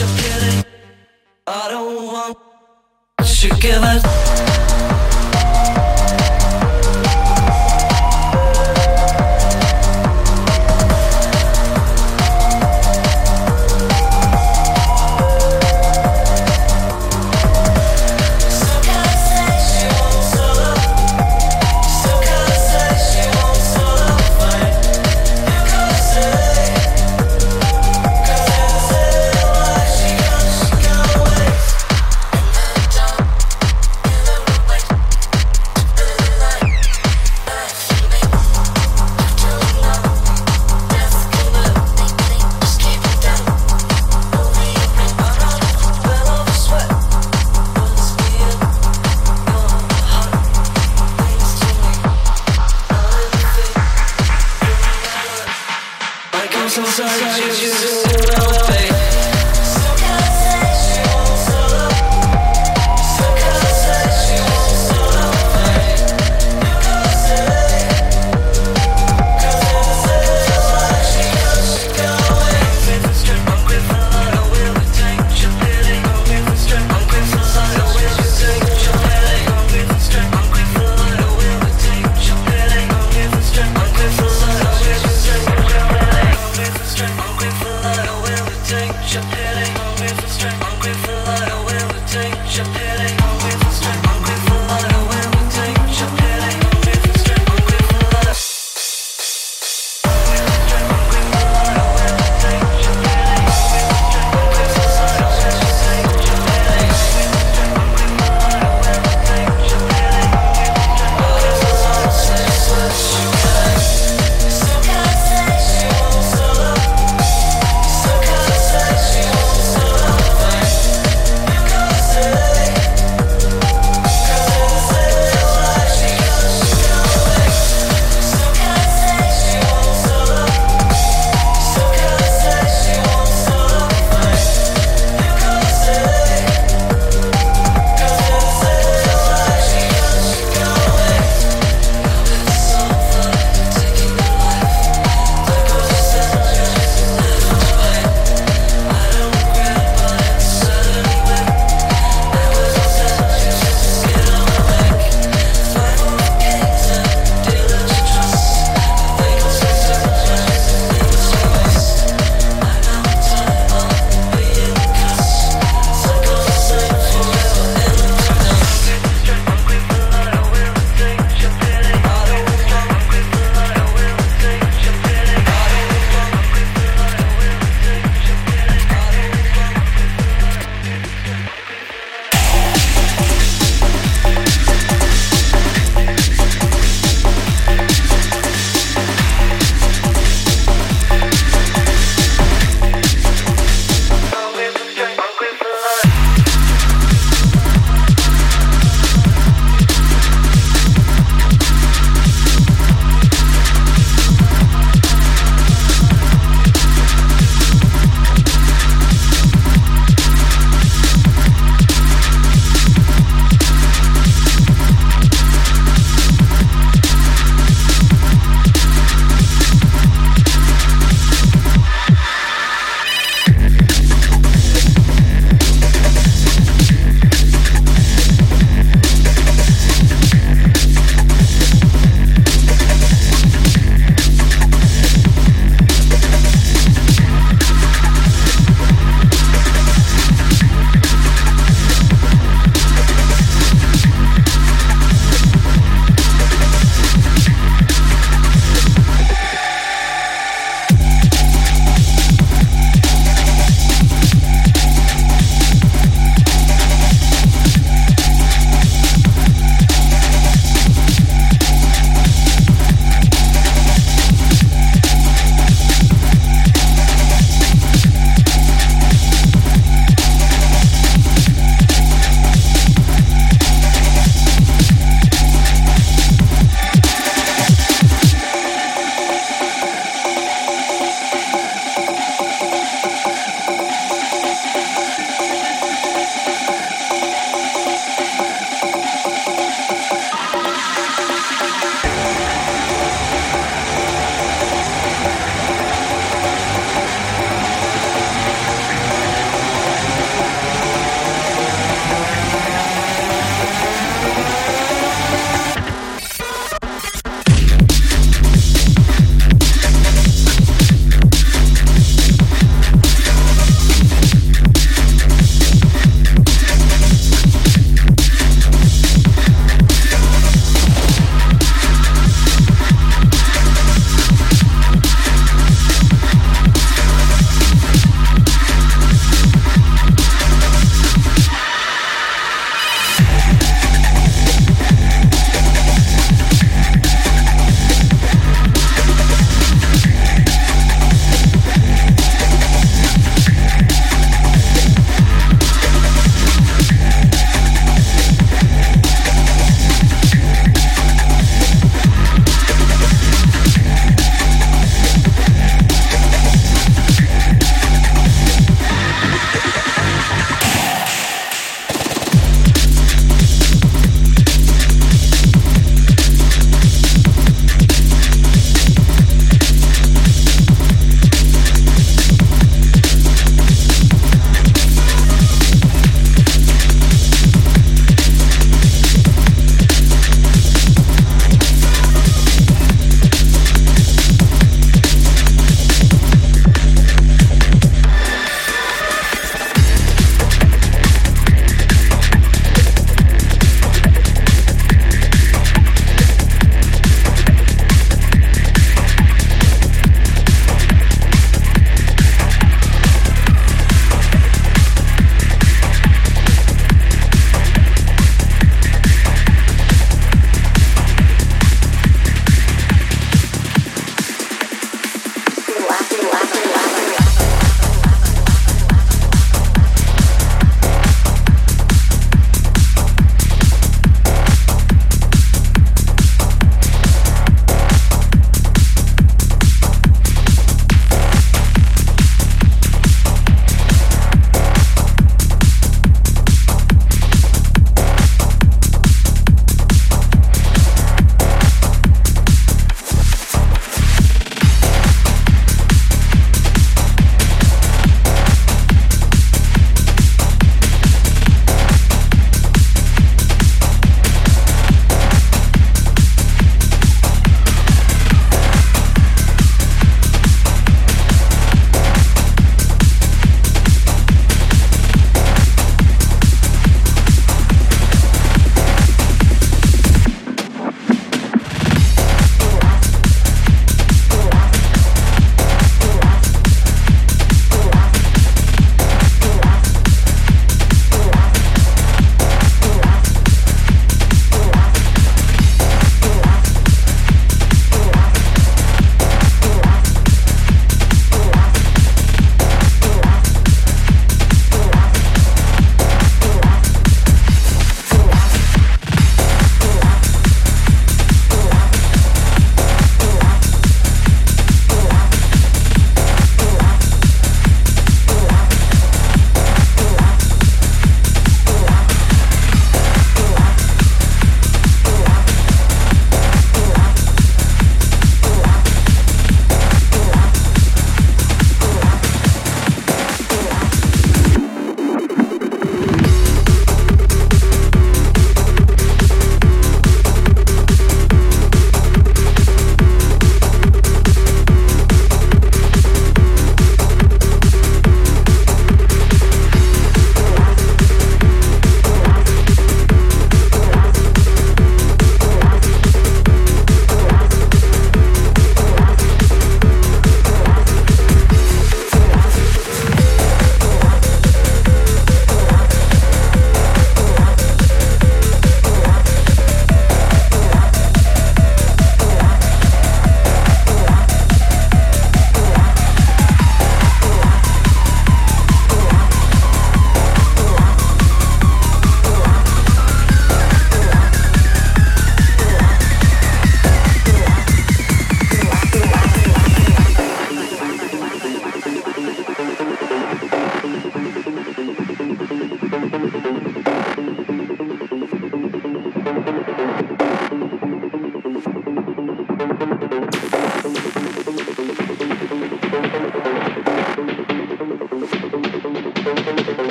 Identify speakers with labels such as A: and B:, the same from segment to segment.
A: I don't want you give us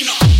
B: Argentina.